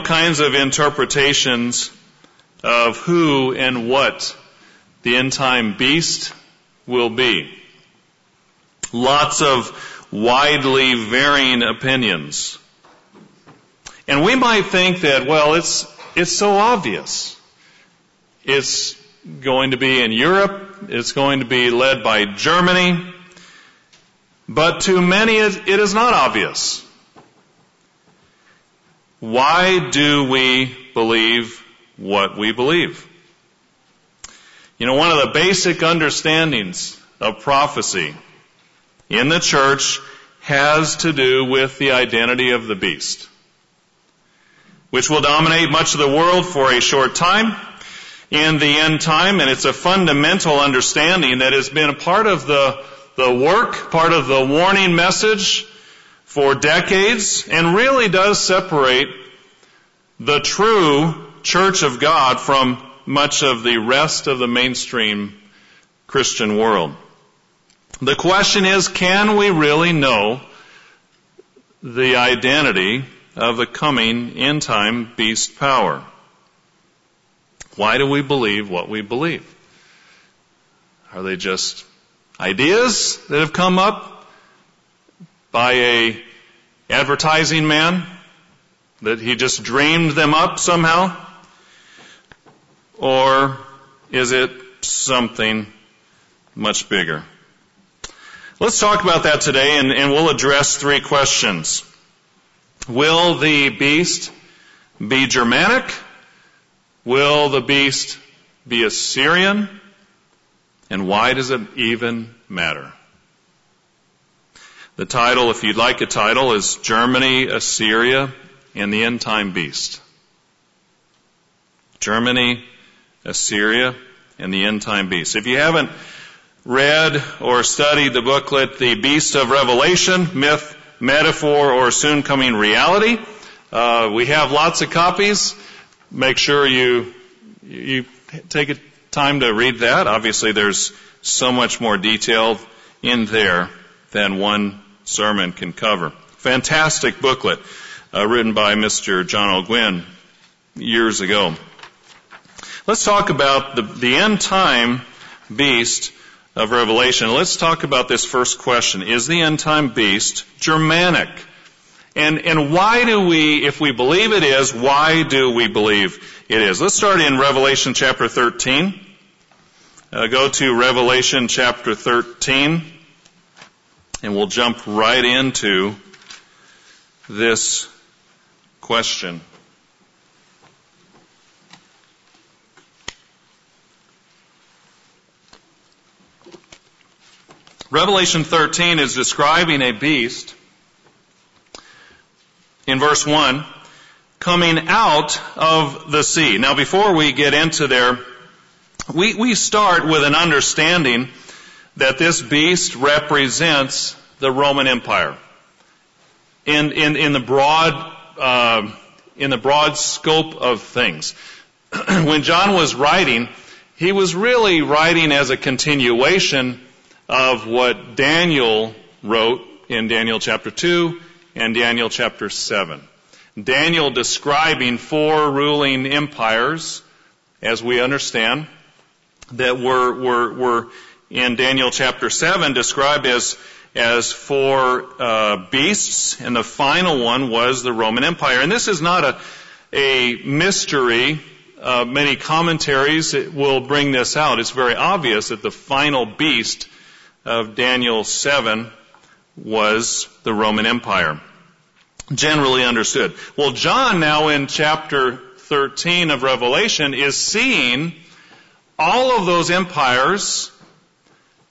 All kinds of interpretations of who and what the end time beast will be. Lots of widely varying opinions. And we might think that, well, it's, it's so obvious. It's going to be in Europe. It's going to be led by Germany. But to many, it is not obvious. Why do we believe what we believe? You know, one of the basic understandings of prophecy in the church has to do with the identity of the beast, which will dominate much of the world for a short time in the end time, and it's a fundamental understanding that has been a part of the, the work, part of the warning message for decades and really does separate the true church of God from much of the rest of the mainstream Christian world. The question is, can we really know the identity of the coming end time beast power? Why do we believe what we believe? Are they just ideas that have come up by a advertising man that he just dreamed them up somehow? Or is it something much bigger? Let's talk about that today and, and we'll address three questions. Will the beast be Germanic? Will the beast be Assyrian? And why does it even matter? The title, if you'd like a title, is Germany, Assyria, and the End Time Beast. Germany, Assyria, and the End Time Beast. If you haven't read or studied the booklet, The Beast of Revelation, Myth, Metaphor, or Soon Coming Reality, uh, we have lots of copies. Make sure you, you take time to read that. Obviously there's so much more detail in there than one sermon can cover. Fantastic booklet uh, written by Mr. John Ogwyn years ago. Let's talk about the, the end time beast of Revelation. Let's talk about this first question. Is the end time beast Germanic? And, and why do we, if we believe it is, why do we believe it is? Let's start in Revelation chapter 13. Uh, go to Revelation chapter 13. And we'll jump right into this question. Revelation 13 is describing a beast in verse 1 coming out of the sea. Now before we get into there, we, we start with an understanding that this beast represents the Roman Empire. In, in, in the broad, uh, in the broad scope of things. when John was writing, he was really writing as a continuation of what Daniel wrote in Daniel chapter 2 and Daniel chapter 7. Daniel describing four ruling empires, as we understand, that were, were, were in Daniel chapter 7 described as, as four uh, beasts, and the final one was the Roman Empire. And this is not a, a mystery. Uh, many commentaries will bring this out. It's very obvious that the final beast of Daniel 7 was the Roman Empire. Generally understood. Well, John now in chapter 13 of Revelation is seeing all of those empires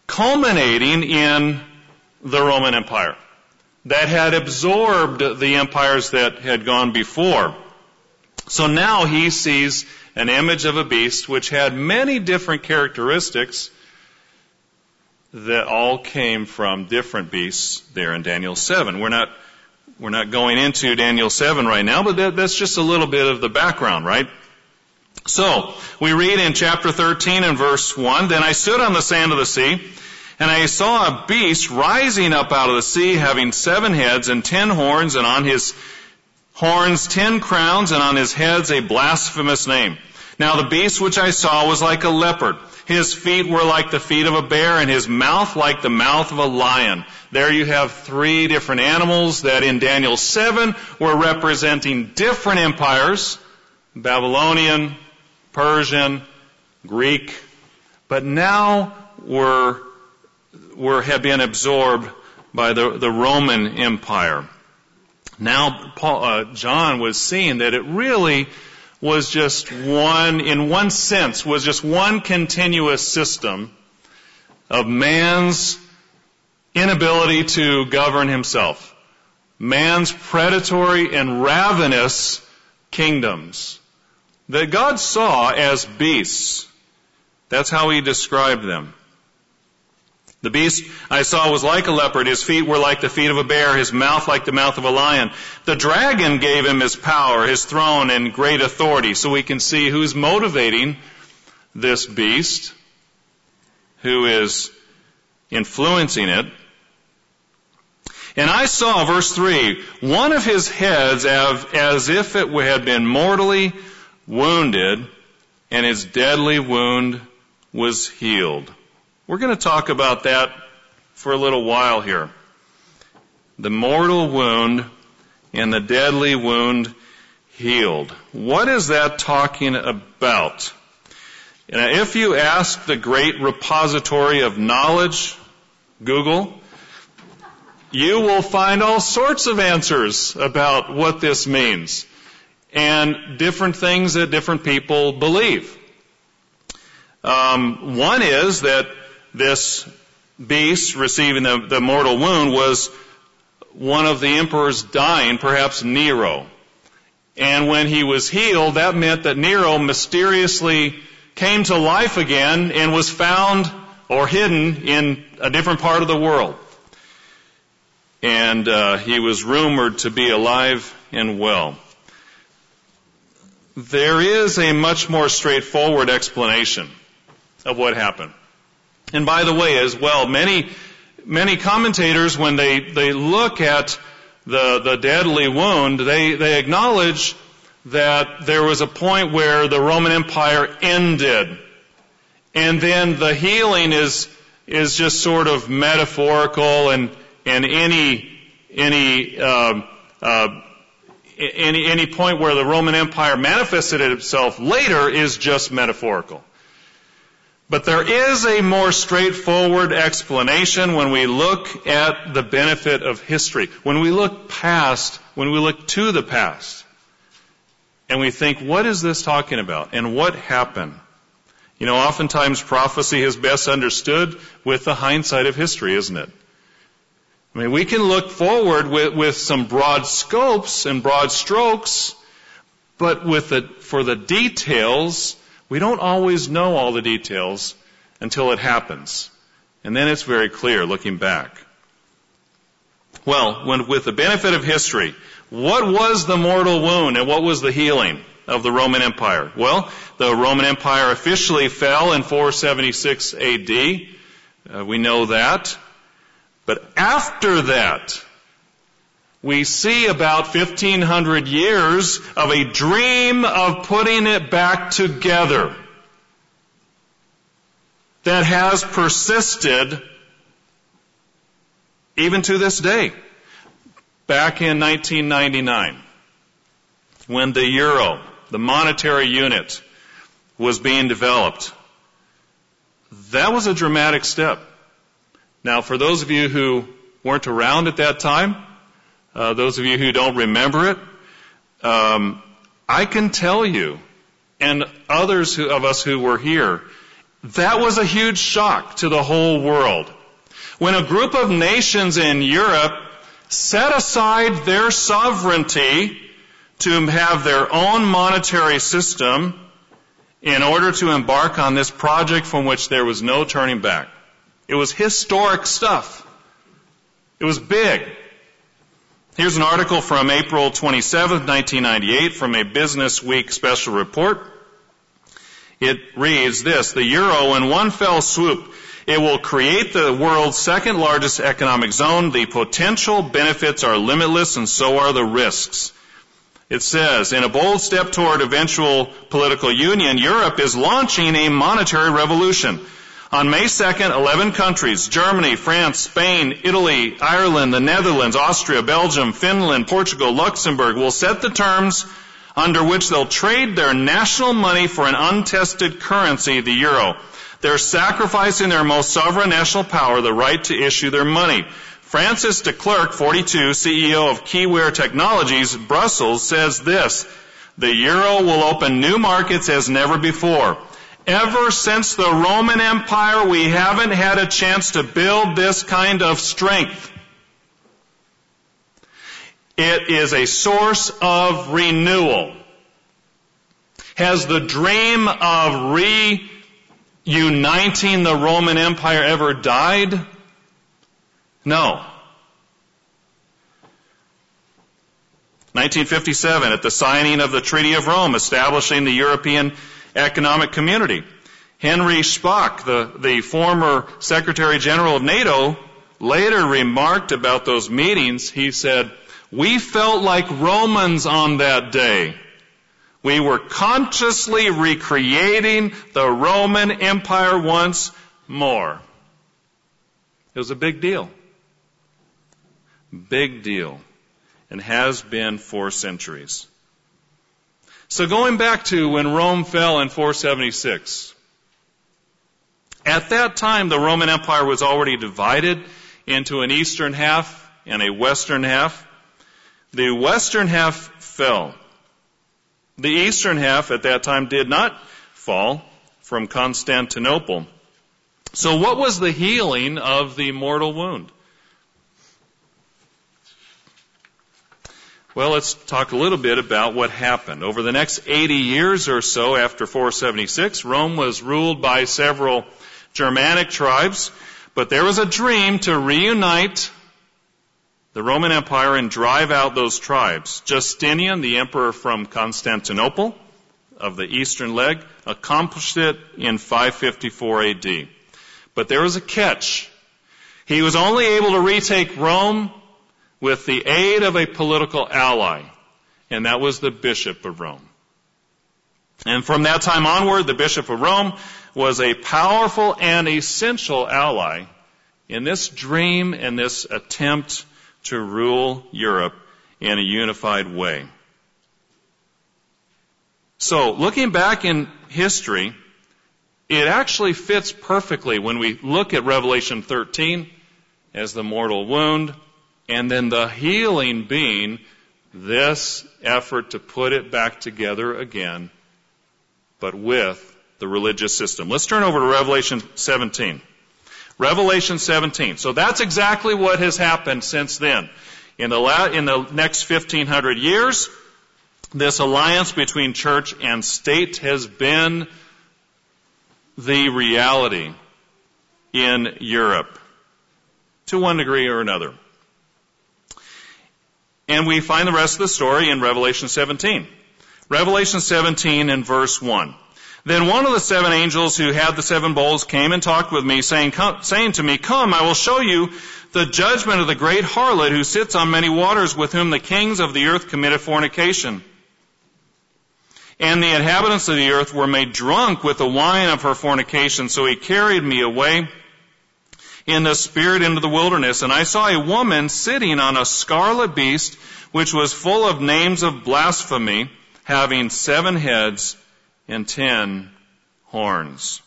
culminating in the Roman Empire that had absorbed the empires that had gone before. So now he sees an image of a beast which had many different characteristics that all came from different beasts there in Daniel 7. We're not, we're not going into Daniel 7 right now, but that, that's just a little bit of the background, right? So, we read in chapter 13 and verse 1, Then I stood on the sand of the sea, and I saw a beast rising up out of the sea, having seven heads and ten horns, and on his horns ten crowns, and on his heads a blasphemous name. Now the beast which I saw was like a leopard. His feet were like the feet of a bear, and his mouth like the mouth of a lion. There you have three different animals that in Daniel 7 were representing different empires. Babylonian, Persian, Greek, but now were, were, had been absorbed by the, the Roman Empire. Now, Paul, uh, John was seeing that it really was just one, in one sense, was just one continuous system of man's inability to govern himself. Man's predatory and ravenous kingdoms that God saw as beasts. That's how he described them. The beast I saw was like a leopard. His feet were like the feet of a bear. His mouth like the mouth of a lion. The dragon gave him his power, his throne, and great authority. So we can see who's motivating this beast, who is influencing it. And I saw, verse 3, one of his heads as if it had been mortally wounded, and his deadly wound was healed. We're going to talk about that for a little while here. The mortal wound and the deadly wound healed. What is that talking about? And if you ask the great repository of knowledge, Google, you will find all sorts of answers about what this means and different things that different people believe. Um, one is that this beast receiving the, the mortal wound was one of the emperors dying, perhaps Nero. And when he was healed, that meant that Nero mysteriously came to life again and was found or hidden in a different part of the world. And uh, he was rumored to be alive and well. There is a much more straightforward explanation of what happened. And by the way, as well, many, many commentators, when they, they look at the, the deadly wound, they, they acknowledge that there was a point where the Roman Empire ended. And then the healing is, is just sort of metaphorical and, and any, any, uh, uh, any, any point where the Roman Empire manifested itself later is just metaphorical. But there is a more straightforward explanation when we look at the benefit of history. When we look past, when we look to the past, and we think, what is this talking about? And what happened? You know, oftentimes prophecy is best understood with the hindsight of history, isn't it? I mean, we can look forward with, with some broad scopes and broad strokes, but with the, for the details, we don't always know all the details until it happens. And then it's very clear looking back. Well, when, with the benefit of history, what was the mortal wound and what was the healing of the Roman Empire? Well, the Roman Empire officially fell in 476 AD. Uh, we know that. But after that, we see about 1500 years of a dream of putting it back together that has persisted even to this day. Back in 1999, when the euro, the monetary unit, was being developed, that was a dramatic step. Now, for those of you who weren't around at that time, uh, those of you who don't remember it, um, I can tell you, and others who, of us who were here, that was a huge shock to the whole world. When a group of nations in Europe set aside their sovereignty to have their own monetary system in order to embark on this project from which there was no turning back. It was historic stuff. It was big. Here's an article from April 27, 1998 from a Business Week special report. It reads this, the euro in one fell swoop it will create the world's second largest economic zone. The potential benefits are limitless and so are the risks. It says, in a bold step toward eventual political union, Europe is launching a monetary revolution. On May 2nd, 11 countries, Germany, France, Spain, Italy, Ireland, the Netherlands, Austria, Belgium, Finland, Portugal, Luxembourg will set the terms under which they'll trade their national money for an untested currency, the euro. They're sacrificing their most sovereign national power, the right to issue their money. Francis de Klerk, 42, CEO of Keyware Technologies, Brussels, says this, the euro will open new markets as never before. Ever since the Roman Empire, we haven't had a chance to build this kind of strength. It is a source of renewal. Has the dream of reuniting the Roman Empire ever died? No. 1957, at the signing of the Treaty of Rome establishing the European Economic Community, Henry Spaak, the, the former Secretary General of NATO, later remarked about those meetings. He said, we felt like Romans on that day. We were consciously recreating the Roman Empire once more. It was a big deal. Big deal. And has been for centuries. So going back to when Rome fell in 476, at that time the Roman Empire was already divided into an eastern half and a western half. The western half fell. The eastern half at that time did not fall from Constantinople. So what was the healing of the mortal wound? Well, let's talk a little bit about what happened. Over the next 80 years or so after 476, Rome was ruled by several Germanic tribes, but there was a dream to reunite the Roman Empire and drive out those tribes. Justinian, the emperor from Constantinople of the eastern leg, accomplished it in 554 AD. But there was a catch. He was only able to retake Rome with the aid of a political ally, and that was the Bishop of Rome. And from that time onward, the Bishop of Rome was a powerful and essential ally in this dream and this attempt to rule Europe in a unified way. So, looking back in history, it actually fits perfectly when we look at Revelation 13 as the mortal wound, and then the healing being this effort to put it back together again, but with the religious system. Let's turn over to Revelation 17. Revelation 17. So that's exactly what has happened since then. In the, la- in the next 1500 years, this alliance between church and state has been the reality in Europe to one degree or another. And we find the rest of the story in Revelation 17. Revelation 17 and verse 1. Then one of the seven angels who had the seven bowls came and talked with me, saying, saying to me, Come, I will show you the judgment of the great harlot who sits on many waters, with whom the kings of the earth committed fornication. And the inhabitants of the earth were made drunk with the wine of her fornication. So he carried me away in the spirit into the wilderness, and I saw a woman sitting on a scarlet beast, which was full of names of blasphemy, having seven heads and ten horns.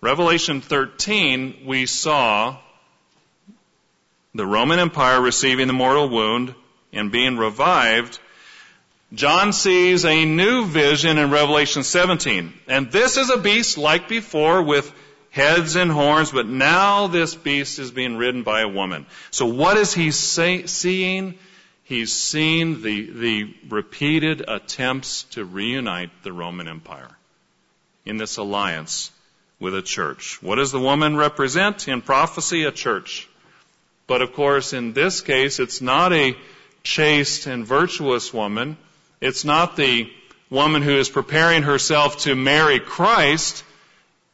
Revelation 13, we saw the Roman Empire receiving the mortal wound and being revived. John sees a new vision in Revelation 17. And this is a beast like before with heads and horns, but now this beast is being ridden by a woman. So what is he say, seeing? He's seen the, the repeated attempts to reunite the Roman Empire in this alliance with a church. What does the woman represent? In prophecy, a church. But of course, in this case, it's not a chaste and virtuous woman. It's not the woman who is preparing herself to marry Christ.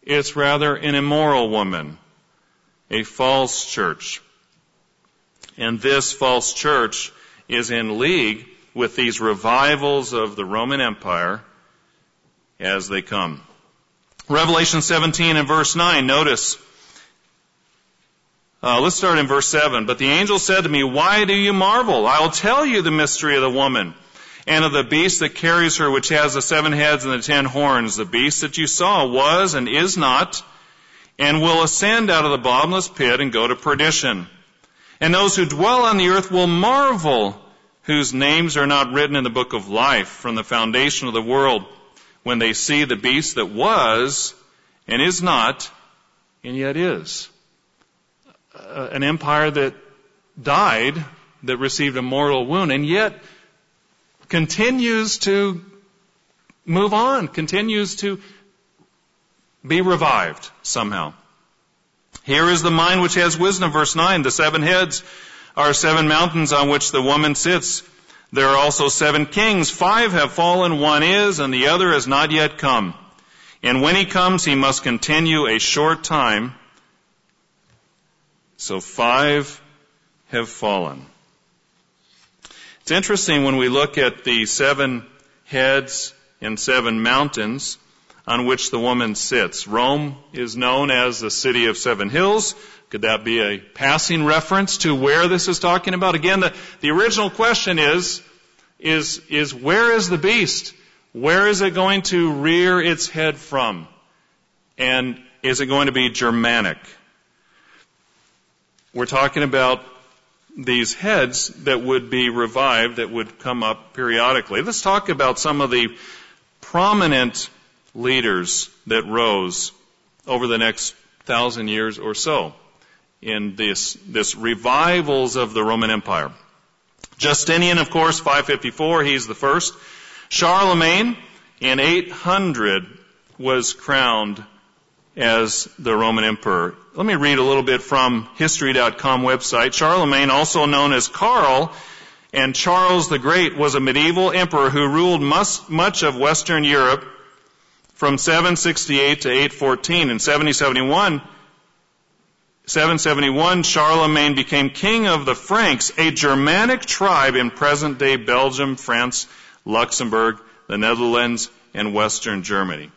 It's rather an immoral woman, a false church. And this false church is in league with these revivals of the Roman Empire as they come. Revelation 17 and verse 9, notice. Uh, let's start in verse 7. But the angel said to me, Why do you marvel? I will tell you the mystery of the woman and of the beast that carries her, which has the seven heads and the ten horns. The beast that you saw was and is not, and will ascend out of the bottomless pit and go to perdition. And those who dwell on the earth will marvel, whose names are not written in the book of life from the foundation of the world when they see the beast that was and is not and yet is. Uh, an empire that died, that received a mortal wound, and yet continues to move on, continues to be revived somehow. Here is the mind which has wisdom, verse 9. The seven heads are seven mountains on which the woman sits. There are also seven kings. Five have fallen, one is, and the other has not yet come. And when he comes, he must continue a short time. So five have fallen. It's interesting when we look at the seven heads and seven mountains on which the woman sits. Rome is known as the city of seven hills. Could that be a passing reference to where this is talking about? Again, the, the original question is, is, is where is the beast? Where is it going to rear its head from? And is it going to be Germanic? We're talking about these heads that would be revived, that would come up periodically. Let's talk about some of the prominent leaders that rose over the next thousand years or so in this, this revivals of the Roman Empire. Justinian, of course, 554, he's the first. Charlemagne in 800 was crowned as the Roman emperor. Let me read a little bit from history.com website. Charlemagne, also known as Karl, and Charles the Great was a medieval emperor who ruled much of Western Europe from 768 to 814. In 771, 771, Charlemagne became king of the Franks, a Germanic tribe in present day Belgium, France, Luxembourg, the Netherlands, and Western Germany.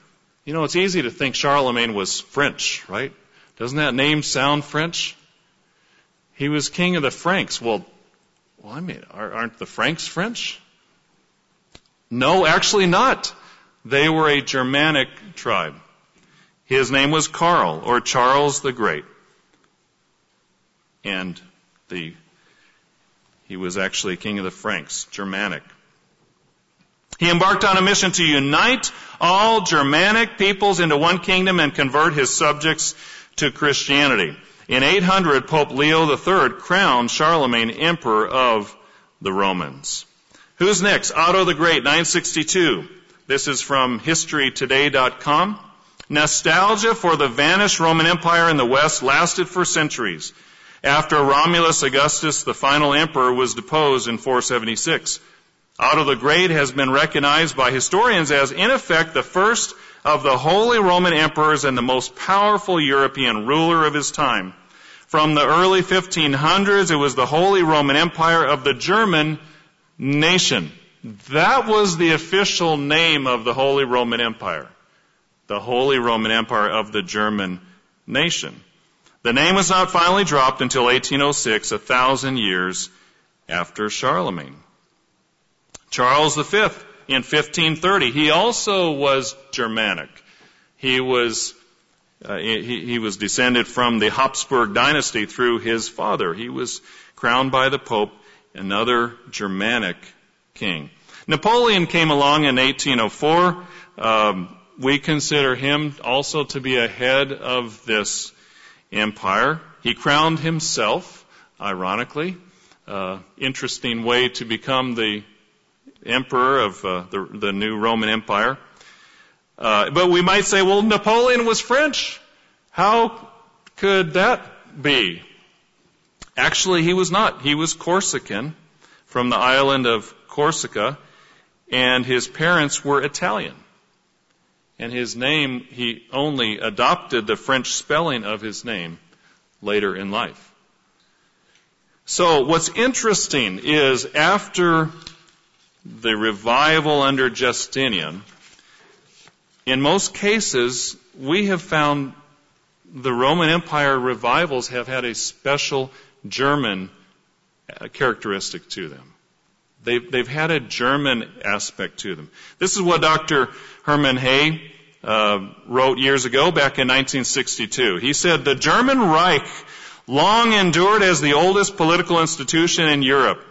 You know, it's easy to think Charlemagne was French, right? Doesn't that name sound French? He was king of the Franks. Well, well, I mean, aren't the Franks French? No, actually not. They were a Germanic tribe. His name was Karl, or Charles the Great. And the, he was actually king of the Franks, Germanic. He embarked on a mission to unite all Germanic peoples into one kingdom and convert his subjects to Christianity. In 800, Pope Leo III crowned Charlemagne emperor of the Romans. Who's next? Otto the Great, 962. This is from historytoday.com. Nostalgia for the vanished Roman Empire in the West lasted for centuries. After Romulus Augustus, the final emperor, was deposed in 476. Otto the Great has been recognized by historians as, in effect, the first of the Holy Roman emperors and the most powerful European ruler of his time. From the early 1500s, it was the Holy Roman Empire of the German nation. That was the official name of the Holy Roman Empire. The Holy Roman Empire of the German nation. The name was not finally dropped until 1806, a thousand years after Charlemagne. Charles V in 1530, he also was Germanic. He was uh, he, he, was descended from the Habsburg dynasty through his father. He was crowned by the Pope, another Germanic king. Napoleon came along in 1804. Um, we consider him also to be a head of this empire. He crowned himself, ironically. Uh, interesting way to become the emperor of uh, the, the, new Roman Empire. Uh, but we might say, well, Napoleon was French. How could that be? Actually, he was not. He was Corsican from the island of Corsica, and his parents were Italian. And his name, he only adopted the French spelling of his name later in life. So what's interesting is after the revival under Justinian, in most cases, we have found the Roman Empire revivals have had a special German uh, characteristic to them. They've, they've had a German aspect to them. This is what Dr. Herman Hoeh uh, wrote years ago, back in 1962. He said, the German Reich long endured as the oldest political institution in Europe.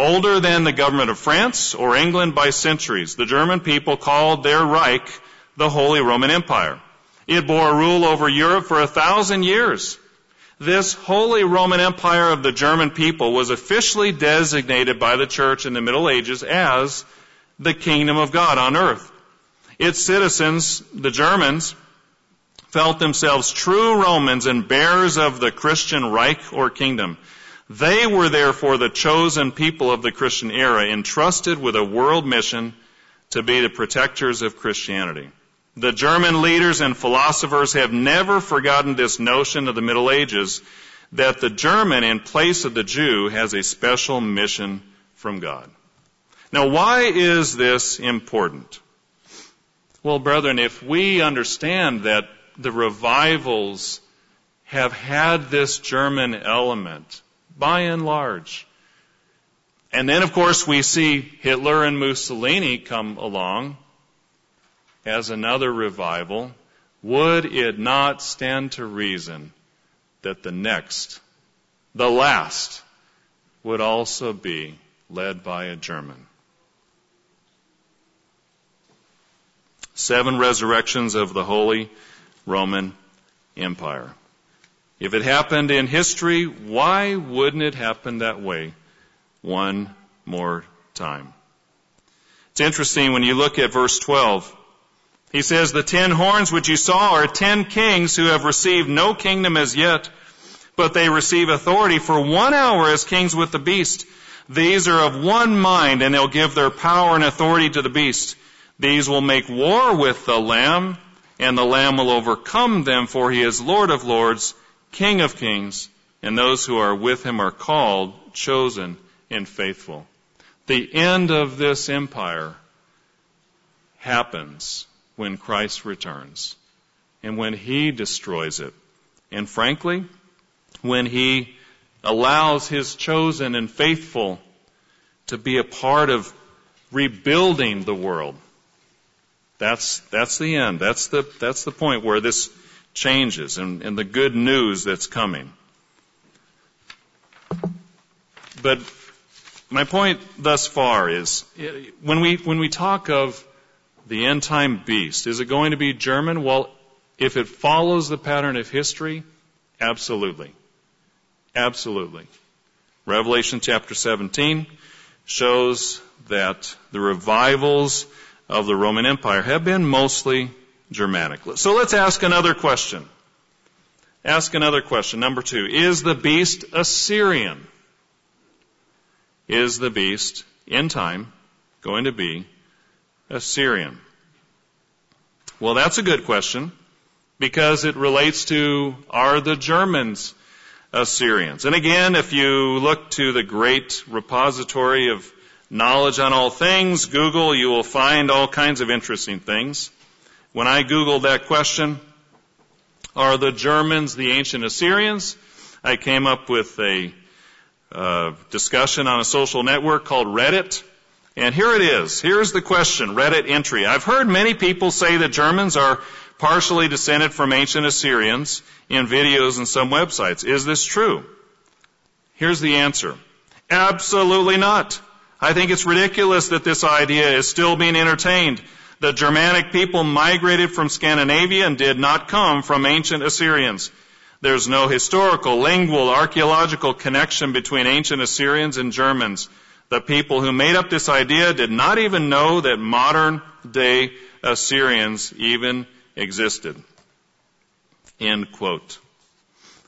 Older than the government of France or England by centuries, the German people called their Reich the Holy Roman Empire. It bore rule over Europe for a thousand years. This Holy Roman Empire of the German people was officially designated by the church in the Middle Ages as the kingdom of God on earth. Its citizens, the Germans, felt themselves true Romans and bearers of the Christian Reich or kingdom. They were therefore the chosen people of the Christian era, entrusted with a world mission to be the protectors of Christianity. The German leaders and philosophers have never forgotten this notion of the Middle Ages that the German in place of the Jew has a special mission from God. Now why is this important? Well, brethren, if we understand that the revivals have had this German element, by and large, and then of course we see Hitler and Mussolini come along as another revival, would it not stand to reason that the next, the last, would also be led by a German? seven resurrections of the Holy Roman Empire. If it happened in history, why wouldn't it happen that way one more time? It's interesting when you look at verse 12. He says, the ten horns which you saw are ten kings who have received no kingdom as yet, but they receive authority for one hour as kings with the beast. These are of one mind and they'll give their power and authority to the beast. These will make war with the Lamb, and the Lamb will overcome them, for he is Lord of lords, King of kings, and those who are with him are called, chosen, and faithful. The end of this empire happens when Christ returns and when he destroys it. And frankly, when he allows his chosen and faithful to be a part of rebuilding the world that's, that's the end. That's the, that's the point where this changes and, and the good news that's coming. But my point thus far is eh, when we, when we talk of the end time beast, is it going to be German? Well, if it follows the pattern of history, absolutely. Absolutely. Revelation chapter 17 shows that the revivals of the Roman Empire have been mostly Germanic. So let's ask another question. Ask another question. Number two. Is the beast Assyrian? Is the beast in time going to be Assyrian? Well, that's a good question because it relates to are the Germans Assyrians? And again, if you look to the great repository of knowledge on all things, Google, you will find all kinds of interesting things. When I Googled that question, are the Germans the ancient Assyrians? I came up with a uh, discussion on a social network called Reddit. And here it is. Here's the question, Reddit entry. I've heard many people say that Germans are partially descended from ancient Assyrians in videos and some websites. Is this true? Here's the answer. Absolutely not. I think it's ridiculous that this idea is still being entertained. The Germanic people migrated from Scandinavia and did not come from ancient Assyrians. There's no historical, lingual, archaeological connection between ancient Assyrians and Germans. The people who made up this idea did not even know that modern day Assyrians even existed. End quote.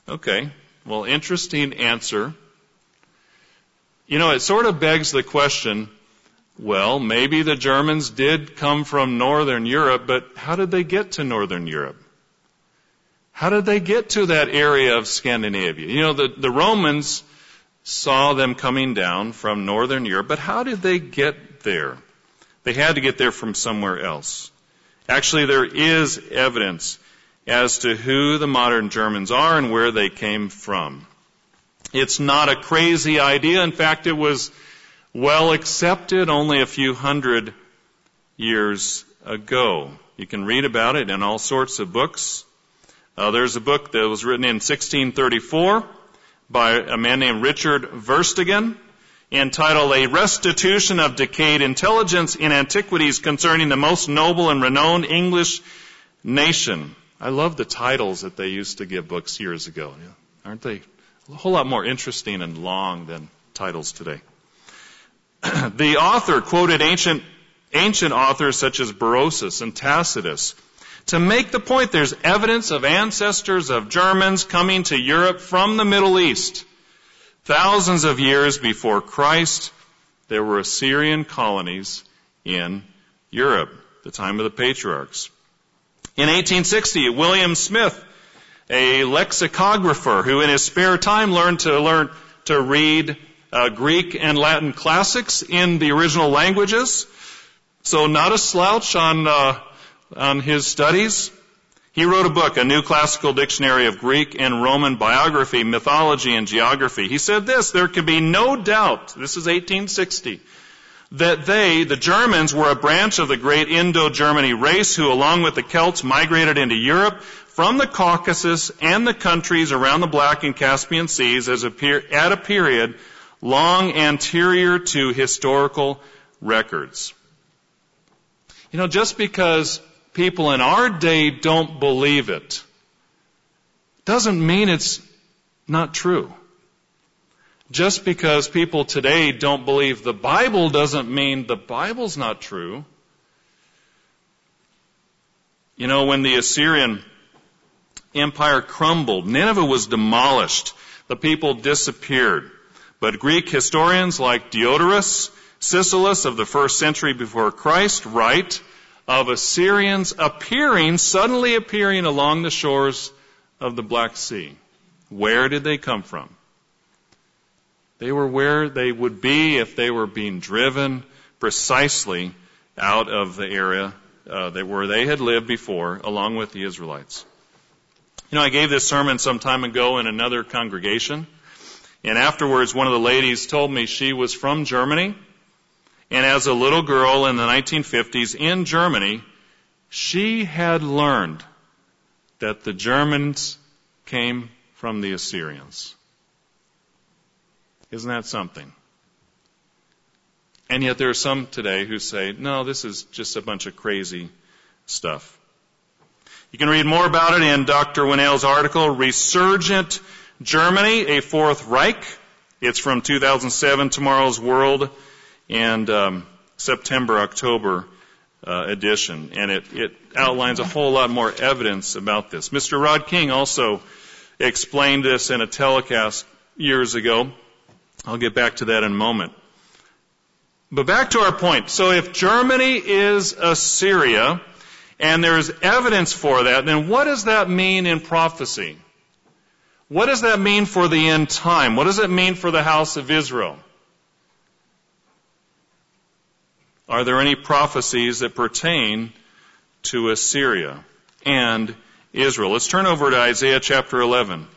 Okay. Well, interesting answer. You know, it sort of begs the question, well, maybe the Germans did come from Northern Europe, but how did they get to Northern Europe? How did they get to that area of Scandinavia? You know, the, the Romans saw them coming down from Northern Europe, but how did they get there. They had to get there from somewhere else. Actually, there is evidence as to who the modern Germans are and where they came from. It's not a crazy idea. In fact, it was well accepted only a few hundred years ago. You can read about it in all sorts of books. Uh, there's a book that was written in 1634 by a man named Richard Verstegen entitled A Restitution of Decayed Intelligence in Antiquities Concerning the Most Noble and Renowned English Nation. I love the titles that they used to give books years ago. Aren't they a whole lot more interesting and long than titles today? the author quoted ancient, ancient authors such as Berosus and Tacitus to make the point there's evidence of ancestors of Germans coming to Europe from the Middle East. Thousands of years before Christ, there were Assyrian colonies in Europe, the time of the patriarchs. In 1860, William Smith, a lexicographer who in his spare time learned to learn to read uh, Greek and Latin classics in the original languages, so not a slouch on uh, on his studies. He wrote a book, A New Classical Dictionary of Greek and Roman Biography, Mythology, and Geography. He said this, there can be no doubt, this is 1860, that they, the Germans, were a branch of the great Indo-Germany race who, along with the Celts, migrated into Europe from the Caucasus and the countries around the Black and Caspian Seas as a per- at a period long anterior to historical records. You know, just because people in our day don't believe it doesn't mean it's not true. Just because people today don't believe the Bible doesn't mean the Bible's not true. You know, when the Assyrian Empire crumbled, Nineveh was demolished. The people disappeared. But Greek historians like Diodorus, Siculus of the first century before Christ write of Assyrians appearing, suddenly appearing along the shores of the Black Sea. Where did they come from? They were where they would be if they were being driven precisely out of the area uh, where they had lived before, along with the Israelites. You know, I gave this sermon some time ago in another congregation, and afterwards, one of the ladies told me she was from Germany and as a little girl in the 1950s in Germany, she had learned that the Germans came from the Assyrians. Isn't that something? And yet there are some today who say, no, this is just a bunch of crazy stuff. You can read more about it in Dr. Winnail's article, Resurgent Germany, a Fourth Reich. It's from 2007, Tomorrow's World and um, September October uh, edition, and it, it outlines a whole lot more evidence about this. Mr. Rod King also explained this in a telecast years ago. I'll get back to that in a moment. But back to our point. So if Germany is Assyria, and there's evidence for that, then what does that mean in prophecy? What does that mean for the end time? What does it mean for the house of Israel? Are there any prophecies that pertain to Assyria and Israel? Let's turn over to Isaiah chapter 11.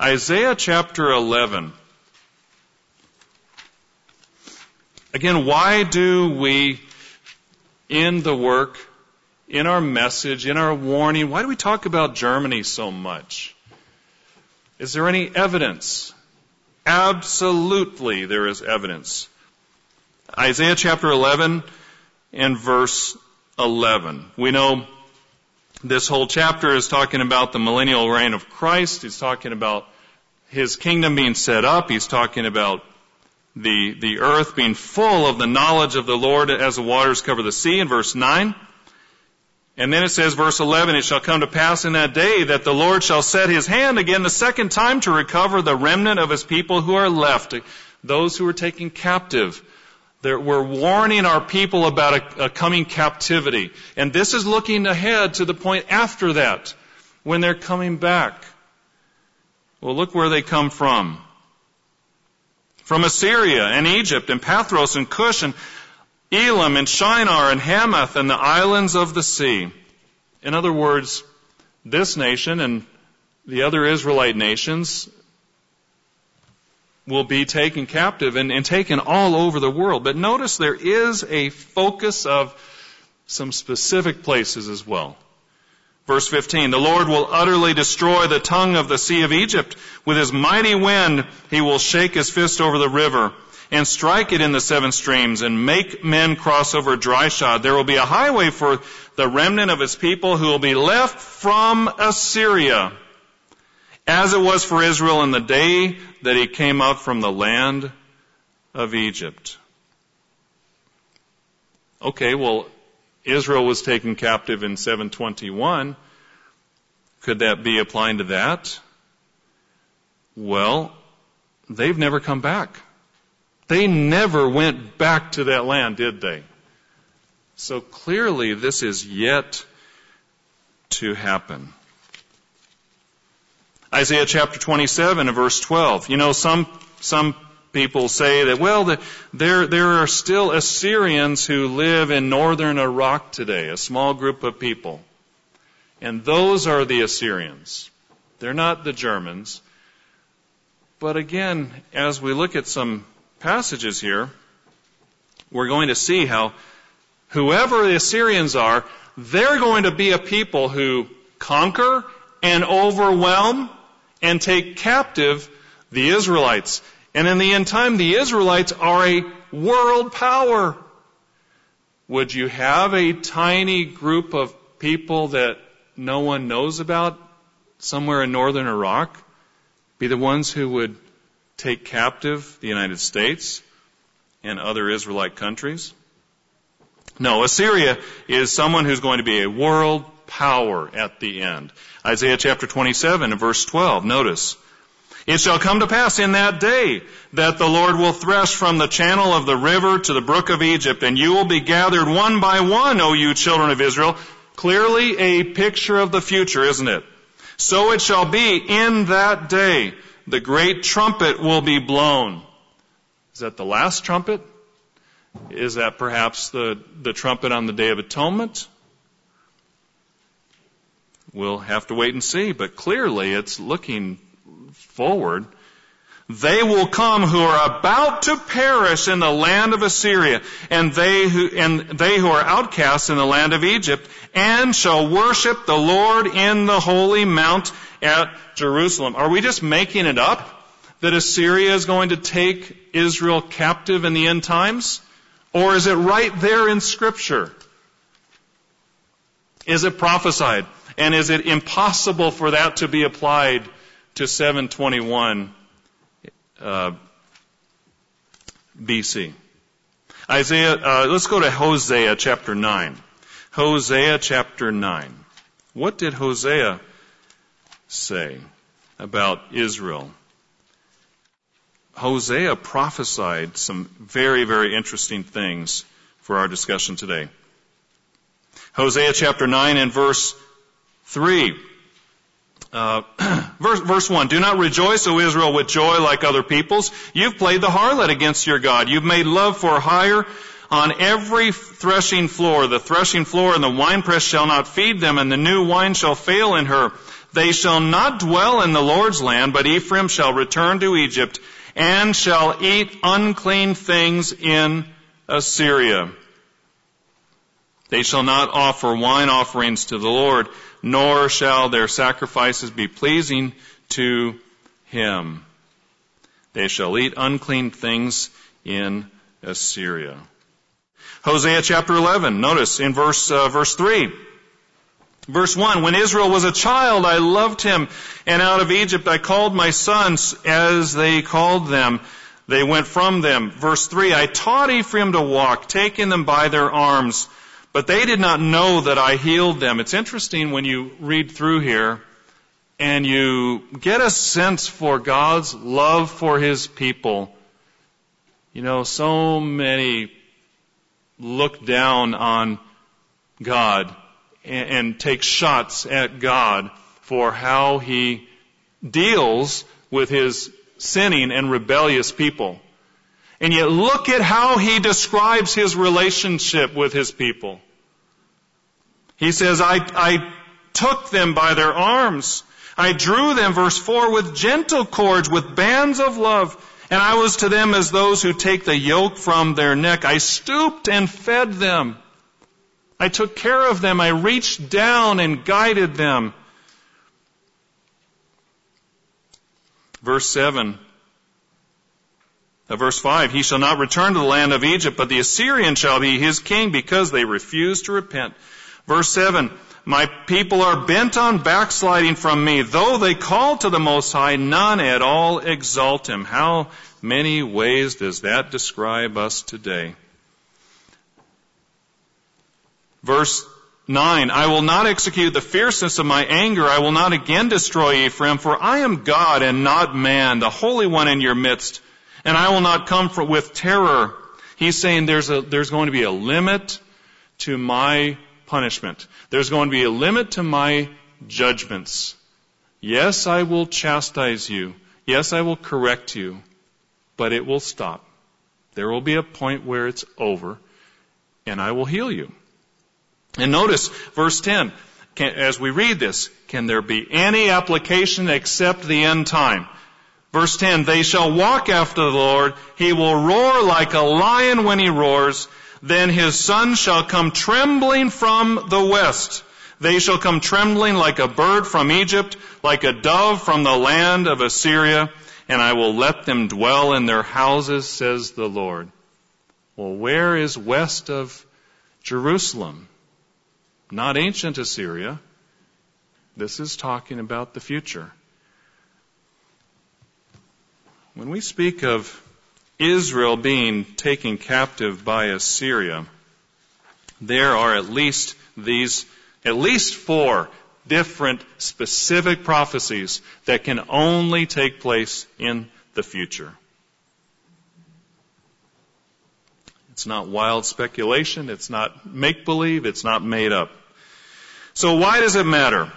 Isaiah chapter 11. Again, why do we, in the work, in our message, in our warning, why do we talk about Germany so much? Is there any evidence? Absolutely, there is evidence. Isaiah chapter 11 and verse 11. We know this whole chapter is talking about the millennial reign of Christ. He's talking about his kingdom being set up. He's talking about the, the earth being full of the knowledge of the Lord as the waters cover the sea in verse 9. And then it says, verse 11, it shall come to pass in that day that the Lord shall set his hand again the second time to recover the remnant of his people who are left, those who are taken captive we're warning our people about a, a coming captivity. And this is looking ahead to the point after that, when they're coming back. Well, look where they come from. From Assyria and Egypt and Pathros and Cush and Elam and Shinar and Hamath and the islands of the sea. In other words, this nation and the other Israelite nations will be taken captive and, and, taken all over the world. But notice there is a focus of some specific places as well. Verse 15, the Lord will utterly destroy the tongue of the sea of Egypt. With his mighty wind, he will shake his fist over the river and strike it in the seven streams and make men cross over dry shod. There will be a highway for the remnant of his people who will be left from Assyria, as it was for Israel in the day that he came up from the land of Egypt. Okay, well, Israel was taken captive in 721. Could that be applying to that? Well, they've never come back. They never went back to that land, did they? So clearly this is yet to happen. Isaiah chapter 27 and verse 12. You know, some, some people say that, well, the, there, there are still Assyrians who live in northern Iraq today, a small group of people. And those are the Assyrians. They're not the Germans. But again, as we look at some passages here, we're going to see how whoever the Assyrians are, they're going to be a people who conquer and overwhelm and take captive the Israelites. And in the end time, the Israelites are a world power. Would you have a tiny group of people that no one knows about somewhere in northern Iraq be the ones who would take captive the United States and other Israelite countries? No, Assyria is someone who's going to be a world power at the end. Isaiah chapter 27 and verse 12, notice. It shall come to pass in that day that the Lord will thresh from the channel of the river to the brook of Egypt, and you will be gathered one by one, O you children of Israel. Clearly a picture of the future, isn't it? So it shall be in that day. The great trumpet will be blown. Is that the last trumpet? Is that perhaps the, the trumpet on the Day of Atonement? We'll have to wait and see, but clearly it's looking forward, they will come who are about to perish in the land of Assyria, and they who, and they who are outcasts in the land of Egypt, and shall worship the Lord in the holy mount at Jerusalem. Are we just making it up that Assyria is going to take Israel captive in the end times? Or is it right there in scripture? Is it prophesied? And is it impossible for that to be applied to 721 uh, BC. Isaiah, uh, let's go to Hosea chapter 9. Hosea chapter 9. What did Hosea say about Israel? Hosea prophesied some very, very interesting things for our discussion today. Hosea chapter 9 and verse 3. Uh, verse, verse 1, Do not rejoice, O Israel, with joy like other peoples. You've played the harlot against your God. You've made love for hire on every threshing floor. The threshing floor and the winepress shall not feed them, and the new wine shall fail in her. They shall not dwell in the Lord's land, but Ephraim shall return to Egypt, and shall eat unclean things in Assyria. They shall not offer wine offerings to the Lord, nor shall their sacrifices be pleasing to him. They shall eat unclean things in Assyria. Hosea chapter 11, notice in verse, uh, verse 3. Verse 1, when Israel was a child, I loved him, and out of Egypt I called my sons as they called them. They went from them. Verse 3, I taught Ephraim to walk, taking them by their arms. But they did not know that I healed them. It's interesting when you read through here and you get a sense for God's love for His people. You know, so many look down on God and, take shots at God for how He deals with His sinning and rebellious people. And yet look at how he describes his relationship with his people. He says, I, I took them by their arms. I drew them, verse 4, with gentle cords, with bands of love. And I was to them as those who take the yoke from their neck. I stooped and fed them. I took care of them. I reached down and guided them. Verse 7. Uh, verse 5, He shall not return to the land of Egypt, but the Assyrian shall be his king because they refuse to repent. Verse 7, My people are bent on backsliding from me. Though they call to the Most High, none at all exalt him. How many ways does that describe us today? Verse 9, I will not execute the fierceness of my anger. I will not again destroy Ephraim, for I am God and not man, the Holy One in your midst and I will not come for, with terror. He's saying there's, a, there's going to be a limit to my punishment. There's going to be a limit to my judgments. Yes, I will chastise you. Yes, I will correct you. But it will stop. There will be a point where it's over, and I will heal you. And notice verse 10, can, as we read this, can there be any application except the end time? Verse 10, they shall walk after the Lord. He will roar like a lion when he roars. Then his son shall come trembling from the west. They shall come trembling like a bird from Egypt, like a dove from the land of Assyria, and I will let them dwell in their houses, says the Lord. Well, where is west of Jerusalem? Not ancient Assyria. This is talking about the future. When we speak of Israel being taken captive by Assyria, there are at least these, at least four different specific prophecies that can only take place in the future. It's not wild speculation. It's not make believe. It's not made up. So why does it matter?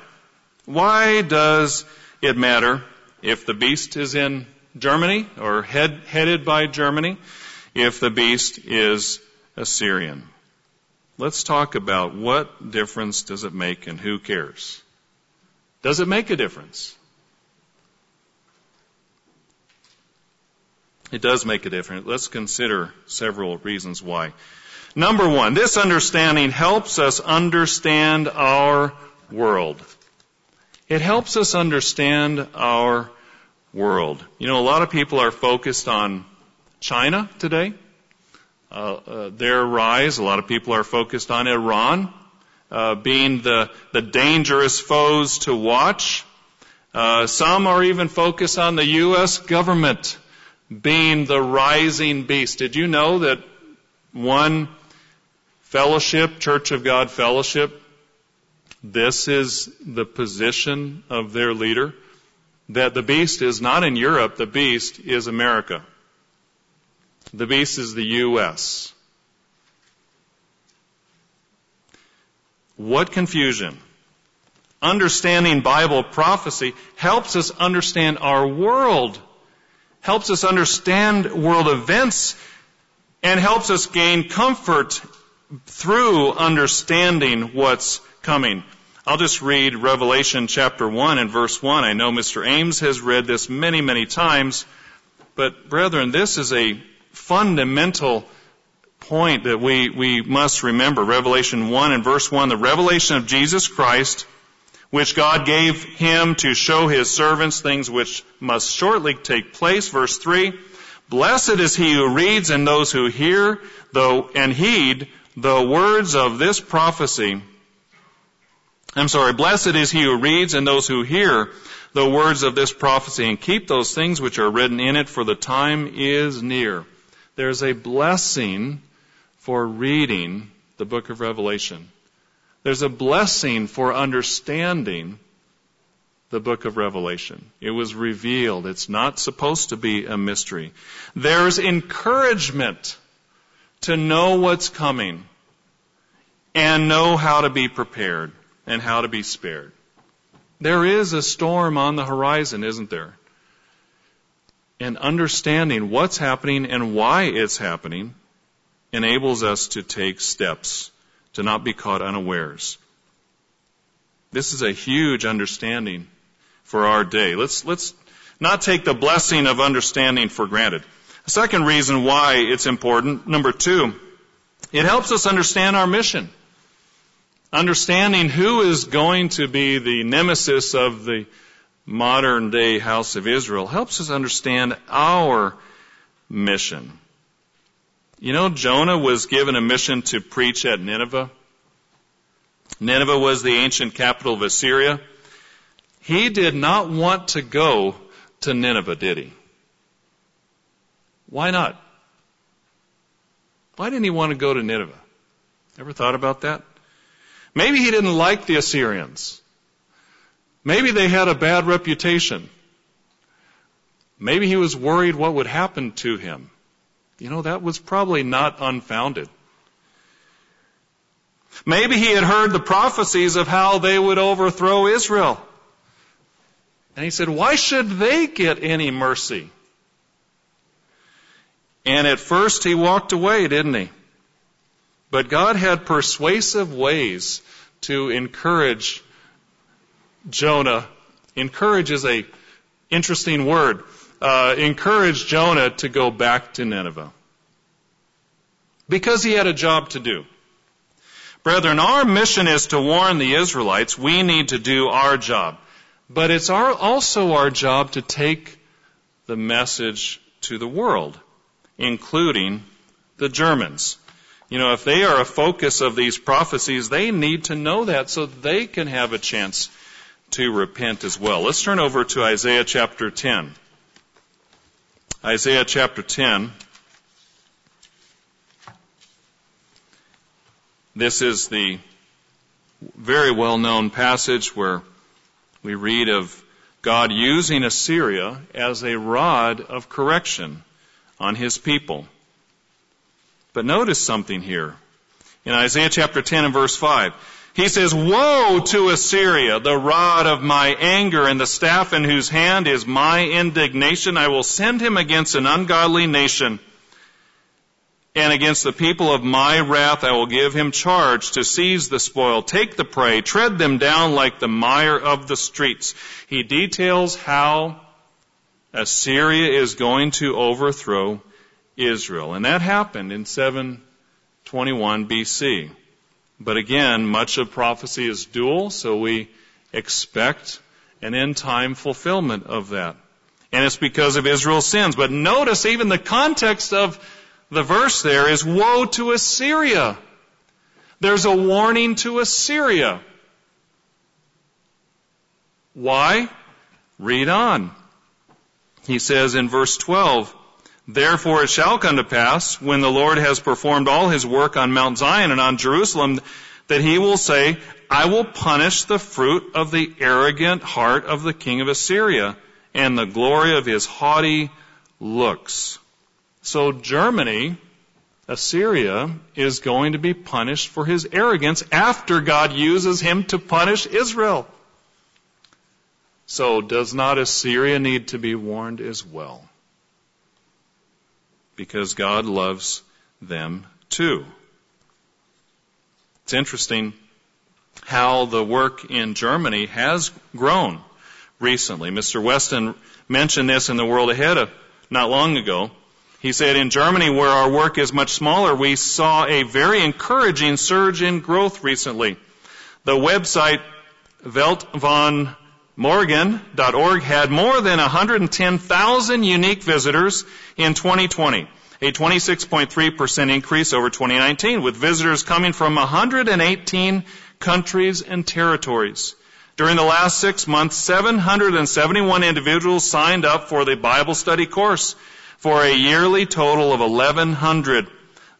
Why does it matter if the beast is in Germany or head, headed by Germany if the beast is Assyrian. Let's talk about what difference does it make and who cares. Does it make a difference? It does make a difference. Let's consider several reasons why. Number one, this understanding helps us understand our world. It helps us understand our world. You know, a lot of people are focused on China today, uh, uh, their rise. A lot of people are focused on Iran uh, being the, the dangerous foes to watch. Uh, some are even focused on the U.S. government being the rising beast. Did you know that one fellowship, Church of God fellowship, this is the position of their leader? that the beast is not in Europe, the beast is America. The beast is the U.S. What confusion. Understanding Bible prophecy helps us understand our world, helps us understand world events, and helps us gain comfort through understanding what's coming. I'll just read Revelation chapter 1 and verse 1. I know Mr. Ames has read this many, many times, but brethren, this is a fundamental point that we, we must remember. Revelation 1 and verse 1, the revelation of Jesus Christ, which God gave him to show his servants things which must shortly take place. Verse 3, blessed is he who reads and those who hear though, and heed the words of this prophecy I'm sorry, blessed is he who reads and those who hear the words of this prophecy and keep those things which are written in it, for the time is near. There's a blessing for reading the book of Revelation. There's a blessing for understanding the book of Revelation. It was revealed. It's not supposed to be a mystery. There's encouragement to know what's coming and know how to be prepared and how to be spared. There is a storm on the horizon, isn't there? and understanding what's happening and why it's happening enables us to take steps to not be caught unawares. This is a huge understanding for our day. Let's, let's not take the blessing of understanding for granted. The second reason why it's important, number two, it helps us understand our mission. Understanding who is going to be the nemesis of the modern day house of Israel helps us understand our mission. You know, Jonah was given a mission to preach at Nineveh. Nineveh was the ancient capital of Assyria. He did not want to go to Nineveh, did he? Why not? Why didn't he want to go to Nineveh? Ever thought about that? Maybe he didn't like the Assyrians. Maybe they had a bad reputation. Maybe he was worried what would happen to him. You know, that was probably not unfounded. Maybe he had heard the prophecies of how they would overthrow Israel. And he said, why should they get any mercy? And at first he walked away, didn't he? But God had persuasive ways to encourage Jonah. Encourage is a interesting word. Uh, encourage Jonah to go back to Nineveh. Because he had a job to do. Brethren, our mission is to warn the Israelites. We need to do our job. But it's our, also our job to take the message to the world, including the Germans. You know, if they are a focus of these prophecies, they need to know that so they can have a chance to repent as well. Let's turn over to Isaiah chapter 10. Isaiah chapter 10. This is the very well known passage where we read of God using Assyria as a rod of correction on his people. But notice something here. In Isaiah chapter 10 and verse 5, he says, Woe to Assyria, the rod of my anger and the staff in whose hand is my indignation. I will send him against an ungodly nation. And against the people of my wrath I will give him charge to seize the spoil, take the prey, tread them down like the mire of the streets. He details how Assyria is going to overthrow Israel. And that happened in 721 BC. But again, much of prophecy is dual, so we expect an end time fulfillment of that. And it's because of Israel's sins. But notice even the context of the verse there is woe to Assyria. There's a warning to Assyria. Why? Read on. He says in verse 12, Therefore it shall come to pass, when the Lord has performed all his work on Mount Zion and on Jerusalem, that he will say, I will punish the fruit of the arrogant heart of the king of Assyria and the glory of his haughty looks. So Germany, Assyria, is going to be punished for his arrogance after God uses him to punish Israel. So does not Assyria need to be warned as well? because God loves them too. It's interesting how the work in Germany has grown recently. Mr. Weston mentioned this in the world ahead of not long ago. He said in Germany where our work is much smaller, we saw a very encouraging surge in growth recently. The website weltvonmorgen.org had more than 110,000 unique visitors in 2020, a 26.3% increase over 2019, with visitors coming from 118 countries and territories. During the last six months, 771 individuals signed up for the Bible study course for a yearly total of 1100.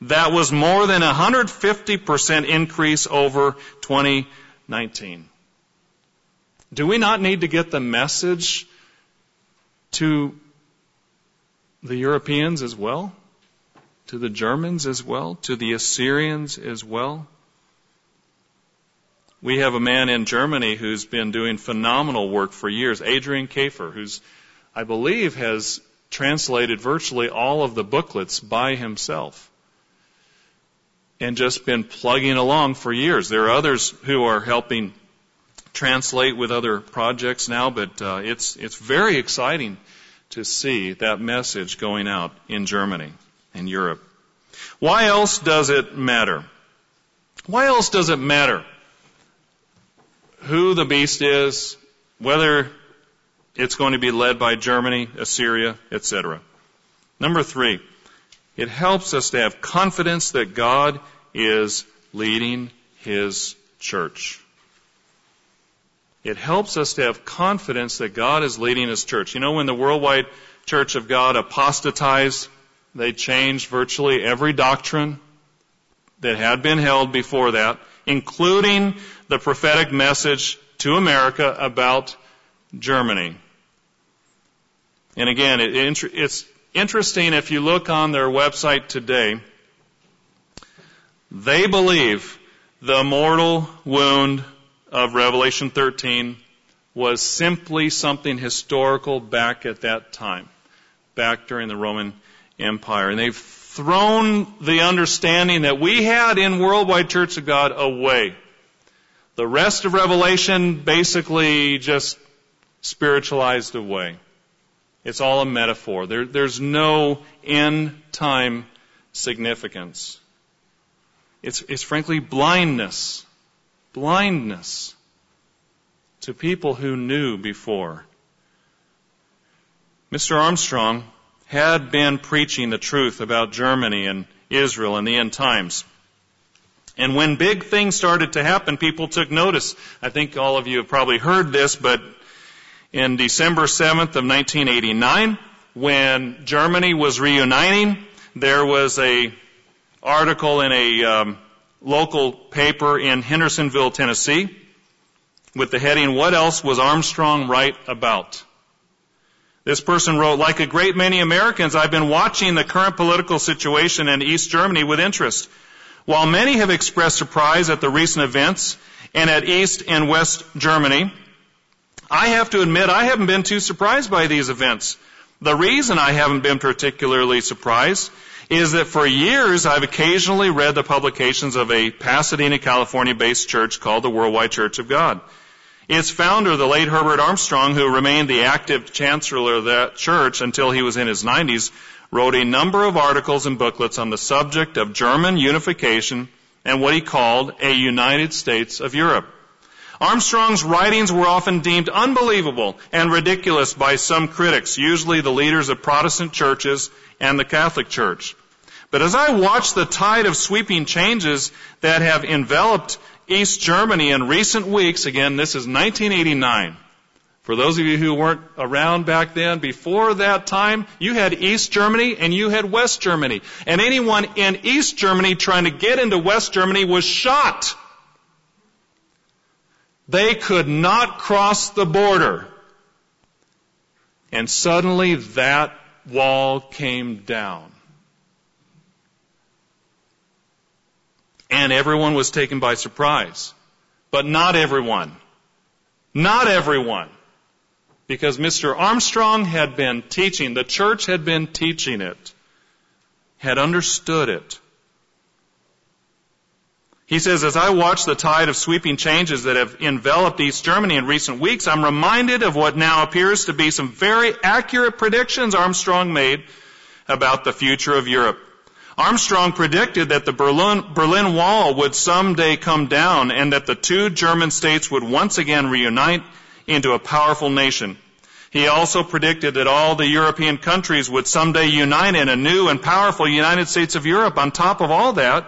That was more than a 150% increase over 2019. Do we not need to get the message to the Europeans as well? To the Germans as well? To the Assyrians as well? We have a man in Germany who's been doing phenomenal work for years, Adrian Kafer, who's, I believe, has translated virtually all of the booklets by himself and just been plugging along for years. There are others who are helping translate with other projects now, but uh, it's it's very exciting to see that message going out in Germany and Europe. Why else does it matter? Why else does it matter who the beast is, whether it's going to be led by Germany, Assyria, etc. Number three, it helps us to have confidence that God is leading His church. It helps us to have confidence that God is leading His church. You know, when the worldwide church of God apostatized, they changed virtually every doctrine that had been held before that, including the prophetic message to America about Germany. And again, it, it's interesting if you look on their website today, they believe the mortal wound of Revelation 13 was simply something historical back at that time, back during the Roman Empire. And they've thrown the understanding that we had in Worldwide Church of God away. The rest of Revelation basically just spiritualized away. It's all a metaphor. There, there's no end time significance. It's, it's frankly blindness. Blindness to people who knew before. Mr. Armstrong had been preaching the truth about Germany and Israel in the end times. And when big things started to happen, people took notice. I think all of you have probably heard this, but in December 7th of 1989 when Germany was reuniting. There was a article in a um, local paper in Hendersonville, Tennessee, with the heading, What Else Was Armstrong Right About? This person wrote, Like a great many Americans, I've been watching the current political situation in East Germany with interest. While many have expressed surprise at the recent events and at East and West Germany, I have to admit I haven't been too surprised by these events. The reason I haven't been particularly surprised is that for years I've occasionally read the publications of a Pasadena, California based church called the Worldwide Church of God. Its founder, the late Herbert Armstrong, who remained the active chancellor of that church until he was in his 90s, wrote a number of articles and booklets on the subject of German unification and what he called a United States of Europe. Armstrong's writings were often deemed unbelievable and ridiculous by some critics, usually the leaders of Protestant churches and the Catholic Church. But as I watch the tide of sweeping changes that have enveloped East Germany in recent weeks, again, this is 1989. For those of you who weren't around back then, before that time, you had East Germany and you had West Germany. And anyone in East Germany trying to get into West Germany was shot. They could not cross the border. And suddenly that wall came down. And everyone was taken by surprise. But not everyone. Not everyone. Because Mr. Armstrong had been teaching, the church had been teaching it, had understood it. He says, as I watch the tide of sweeping changes that have enveloped East Germany in recent weeks, I'm reminded of what now appears to be some very accurate predictions Armstrong made about the future of Europe. Armstrong predicted that the Berlin, Berlin Wall would someday come down and that the two German states would once again reunite into a powerful nation. He also predicted that all the European countries would someday unite in a new and powerful United States of Europe. On top of all that,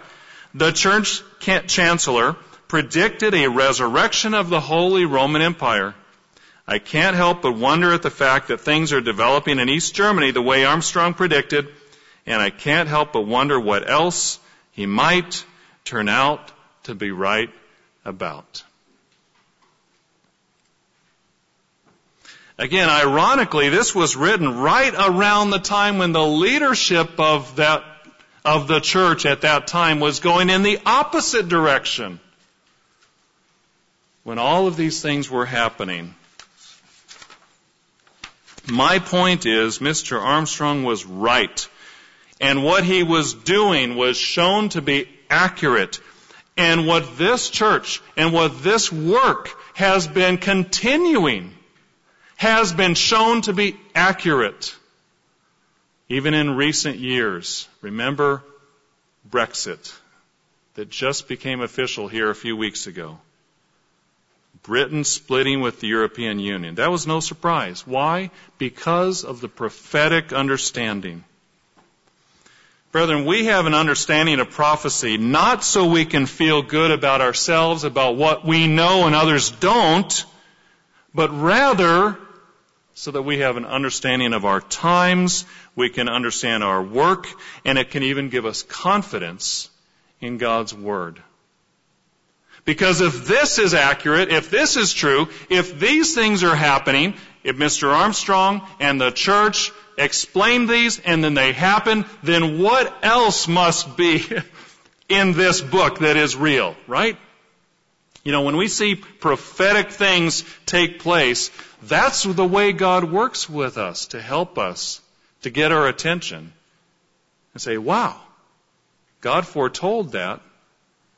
the church chancellor predicted a resurrection of the Holy Roman Empire. I can't help but wonder at the fact that things are developing in East Germany the way Armstrong predicted, and I can't help but wonder what else he might turn out to be right about. Again, ironically, this was written right around the time when the leadership of that of the church at that time was going in the opposite direction. When all of these things were happening. My point is, Mr. Armstrong was right. And what he was doing was shown to be accurate. And what this church and what this work has been continuing has been shown to be accurate. Even in recent years. Remember Brexit that just became official here a few weeks ago. Britain splitting with the European Union. That was no surprise. Why? Because of the prophetic understanding. Brethren, we have an understanding of prophecy not so we can feel good about ourselves, about what we know and others don't, but rather so that we have an understanding of our times, we can understand our work, and it can even give us confidence in God's Word. Because if this is accurate, if this is true, if these things are happening, if Mr. Armstrong and the church explain these and then they happen, then what else must be in this book that is real, right? You know, when we see prophetic things take place, that's the way God works with us to help us to get our attention and say, wow, God foretold that.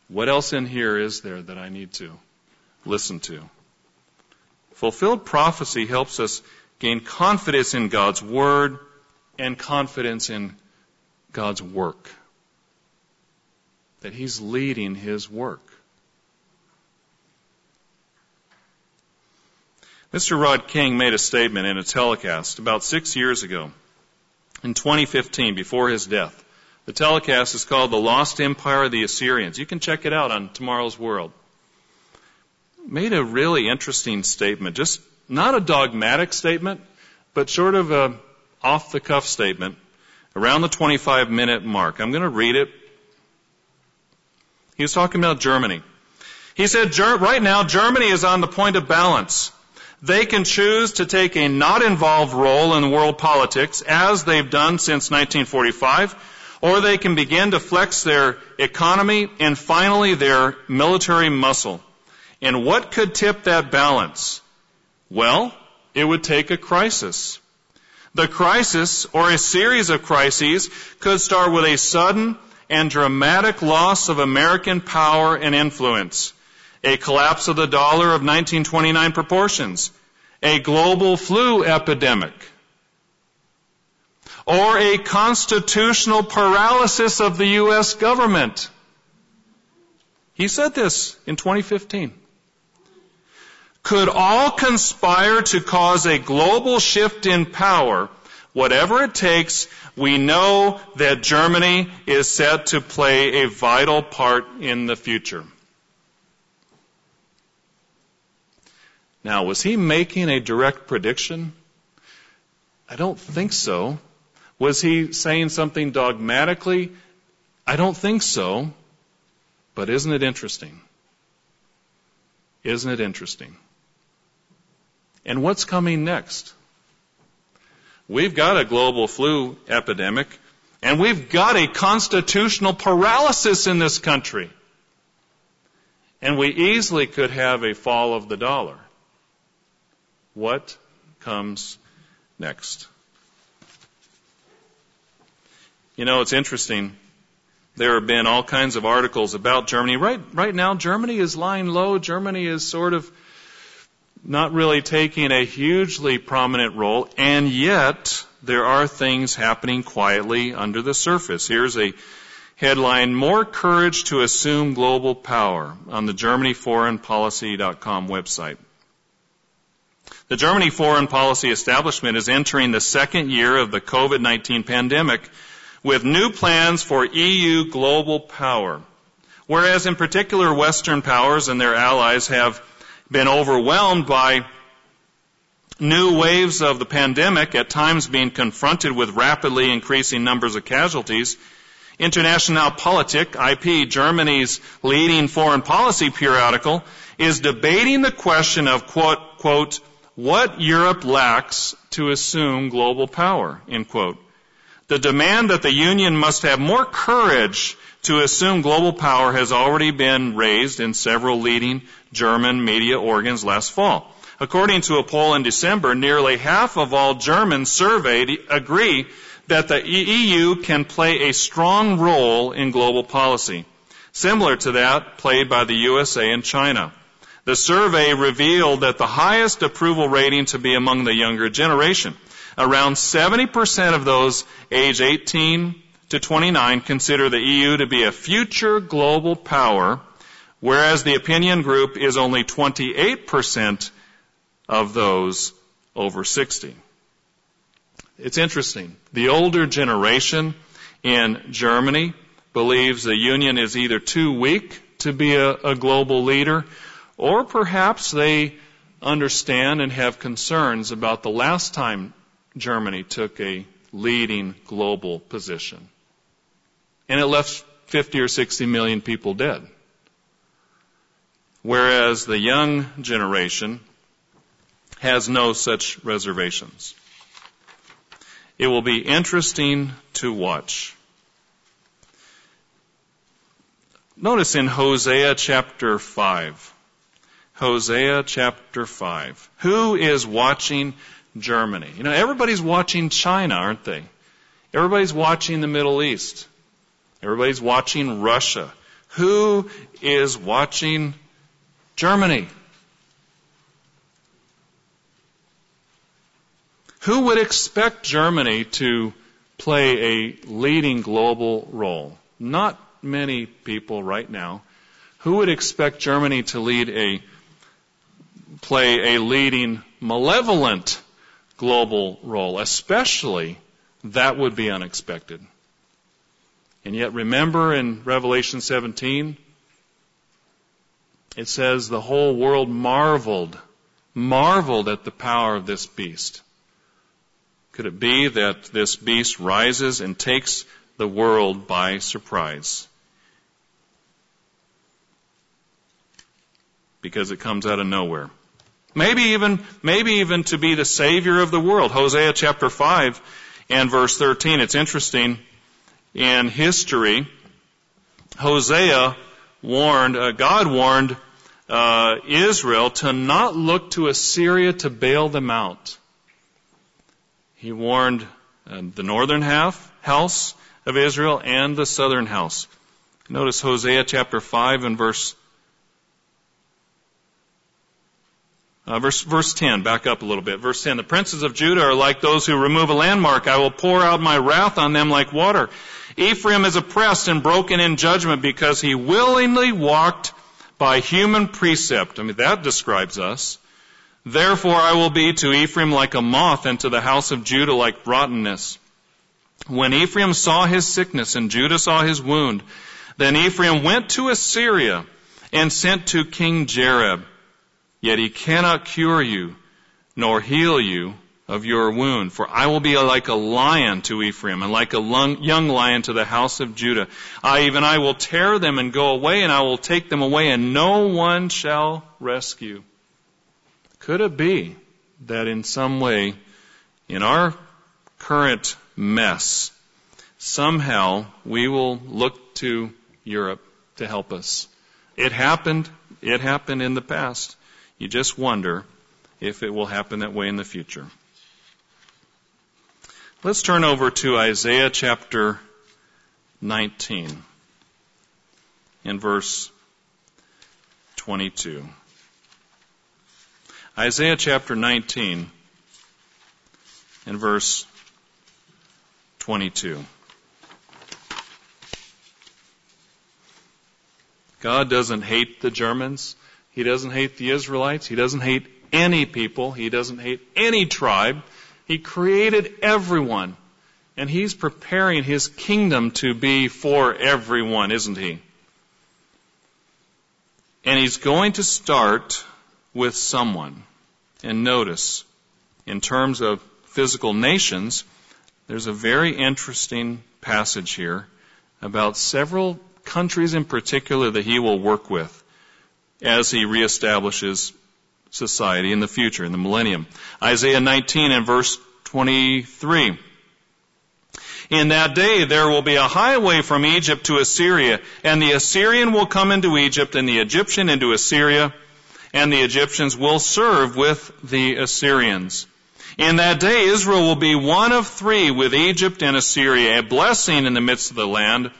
What else in here is there that I need to listen to? Fulfilled prophecy helps us gain confidence in God's Word and confidence in God's work. That He's leading His work. Mr. Rod King made a statement in a telecast about six years ago, in 2015, before his death. The telecast is called The Lost Empire of the Assyrians. You can check it out on Tomorrow's World. Made a really interesting statement, just not a dogmatic statement, but sort of a off the cuff statement around the 25 minute mark. I'm going to read it. He was talking about Germany. He said, right now, Germany is on the point of balance. They can choose to take a not involved role in world politics, as they've done since 1945, or they can begin to flex their economy and finally their military muscle. And what could tip that balance? Well, it would take a crisis. The crisis, or a series of crises, could start with a sudden and dramatic loss of American power and influence a collapse of the dollar of 1929 proportions, a global flu epidemic, or a constitutional paralysis of the U.S. government. He said this in 2015. Could all conspire to cause a global shift in power, whatever it takes, we know that Germany is set to play a vital part in the future. Now, was he making a direct prediction? I don't think so. Was he saying something dogmatically? I don't think so. But isn't it interesting? Isn't it interesting? And what's coming next? We've got a global flu epidemic, and we've got a constitutional paralysis in this country. And we easily could have a fall of the dollar. What comes next? You know, it's interesting. There have been all kinds of articles about Germany. Right, right now, Germany is lying low. Germany is sort of not really taking a hugely prominent role, and yet there are things happening quietly under the surface. Here's a headline, More Courage to Assume Global Power on the GermanyForeignPolicy.com website. The Germany foreign policy establishment is entering the second year of the COVID-19 pandemic with new plans for EU global power. Whereas in particular Western powers and their allies have been overwhelmed by new waves of the pandemic, at times being confronted with rapidly increasing numbers of casualties, International Politik, IP, Germany's leading foreign policy periodical, is debating the question of quote, quote, what Europe lacks to assume global power, end quote. The demand that the Union must have more courage to assume global power has already been raised in several leading German media organs last fall. According to a poll in December, nearly half of all Germans surveyed agree that the EU can play a strong role in global policy, similar to that played by the USA and China. The survey revealed that the highest approval rating to be among the younger generation. Around 70% of those age 18 to 29 consider the EU to be a future global power, whereas the opinion group is only 28% of those over 60. It's interesting. The older generation in Germany believes the union is either too weak to be a, a global leader, or perhaps they understand and have concerns about the last time Germany took a leading global position. And it left 50 or 60 million people dead. Whereas the young generation has no such reservations. It will be interesting to watch. Notice in Hosea chapter 5. Hosea chapter 5. Who is watching Germany? You know, everybody's watching China, aren't they? Everybody's watching the Middle East. Everybody's watching Russia. Who is watching Germany? Who would expect Germany to play a leading global role? Not many people right now. Who would expect Germany to lead a play a leading malevolent global role? Especially that would be unexpected. And yet remember in Revelation 17 it says the whole world marveled marveled at the power of this beast. Could it be that this beast rises and takes the world by surprise? Because it comes out of nowhere. Maybe even, maybe even to be the savior of the world. Hosea chapter 5 and verse 13. It's interesting. In history, Hosea warned, uh, God warned uh, Israel to not look to Assyria to bail them out. He warned uh, the northern half, house of Israel and the southern house. Notice Hosea chapter 5 and verse Uh, verse, verse 10, back up a little bit. Verse 10, the princes of Judah are like those who remove a landmark. I will pour out my wrath on them like water. Ephraim is oppressed and broken in judgment because he willingly walked by human precept. I mean, that describes us. Therefore I will be to Ephraim like a moth and to the house of Judah like rottenness. When Ephraim saw his sickness and Judah saw his wound, then Ephraim went to Assyria and sent to King Jareb. Yet he cannot cure you, nor heal you of your wound. For I will be like a lion to Ephraim, and like a young lion to the house of Judah. I, even I, will tear them and go away, and I will take them away, and no one shall rescue. Could it be that in some way, in our current mess, somehow we will look to Europe to help us? It happened. It happened in the past. You just wonder if it will happen that way in the future. Let's turn over to Isaiah chapter 19 in verse 22. Isaiah chapter 19 and verse 22. God doesn't hate the Germans. He doesn't hate the Israelites. He doesn't hate any people. He doesn't hate any tribe. He created everyone. And He's preparing His kingdom to be for everyone, isn't He? And He's going to start with someone. And notice, in terms of physical nations, there's a very interesting passage here about several countries in particular that he will work with as he reestablishes society in the future, in the millennium. Isaiah 19 and verse 23. In that day there will be a highway from Egypt to Assyria, and the Assyrian will come into Egypt, and the Egyptian into Assyria, and the Egyptians will serve with the Assyrians. In that day Israel will be one of three with Egypt and Assyria, a blessing in the midst of the land,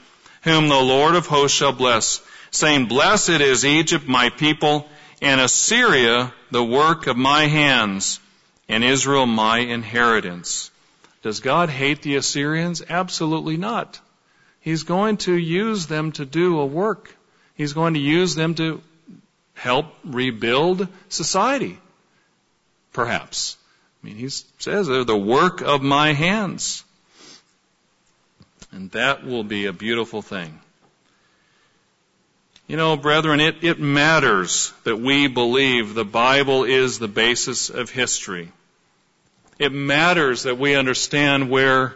whom the Lord of hosts shall bless, saying, Blessed is Egypt, my people, and Assyria, the work of my hands, and Israel, my inheritance. Does God hate the Assyrians? Absolutely not. He's going to use them to do a work. He's going to use them to help rebuild society. Perhaps. I mean, he says they're the work of my hands. And that will be a beautiful thing. You know, brethren, it, it matters that we believe the Bible is the basis of history. It matters that we understand where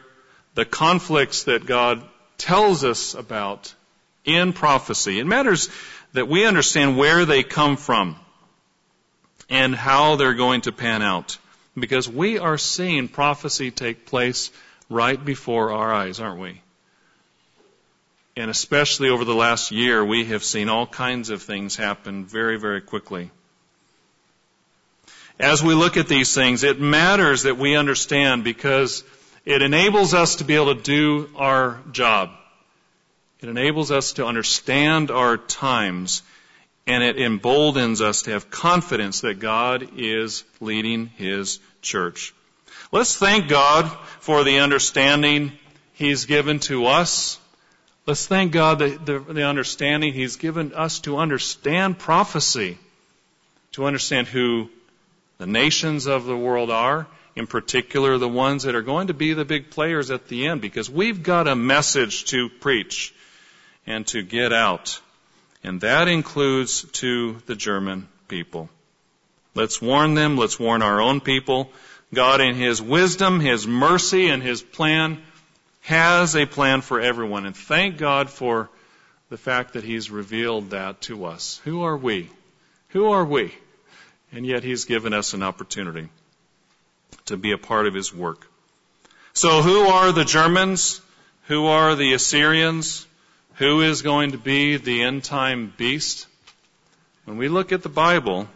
the conflicts that God tells us about in prophecy. It matters that we understand where they come from and how they're going to pan out. Because we are seeing prophecy take place right before our eyes, aren't we? And especially over the last year, we have seen all kinds of things happen very, very quickly. As we look at these things, it matters that we understand because it enables us to be able to do our job. It enables us to understand our times and it emboldens us to have confidence that God is leading His church. Let's thank God for the understanding He's given to us. Let's thank God that the, the understanding He's given us to understand prophecy, to understand who the nations of the world are, in particular the ones that are going to be the big players at the end, because we've got a message to preach and to get out. And that includes to the German people. Let's warn them. Let's warn our own people. God in His wisdom, His mercy, and His plan has a plan for everyone. And thank God for the fact that He's revealed that to us. Who are we? Who are we? And yet He's given us an opportunity to be a part of His work. So who are the Germans? Who are the Assyrians? who is going to be the end time beast? When we look at the Bible,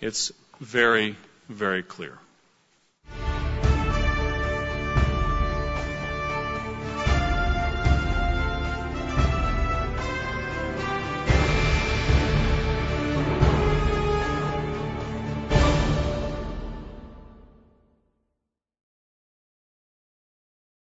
it's very, very clear.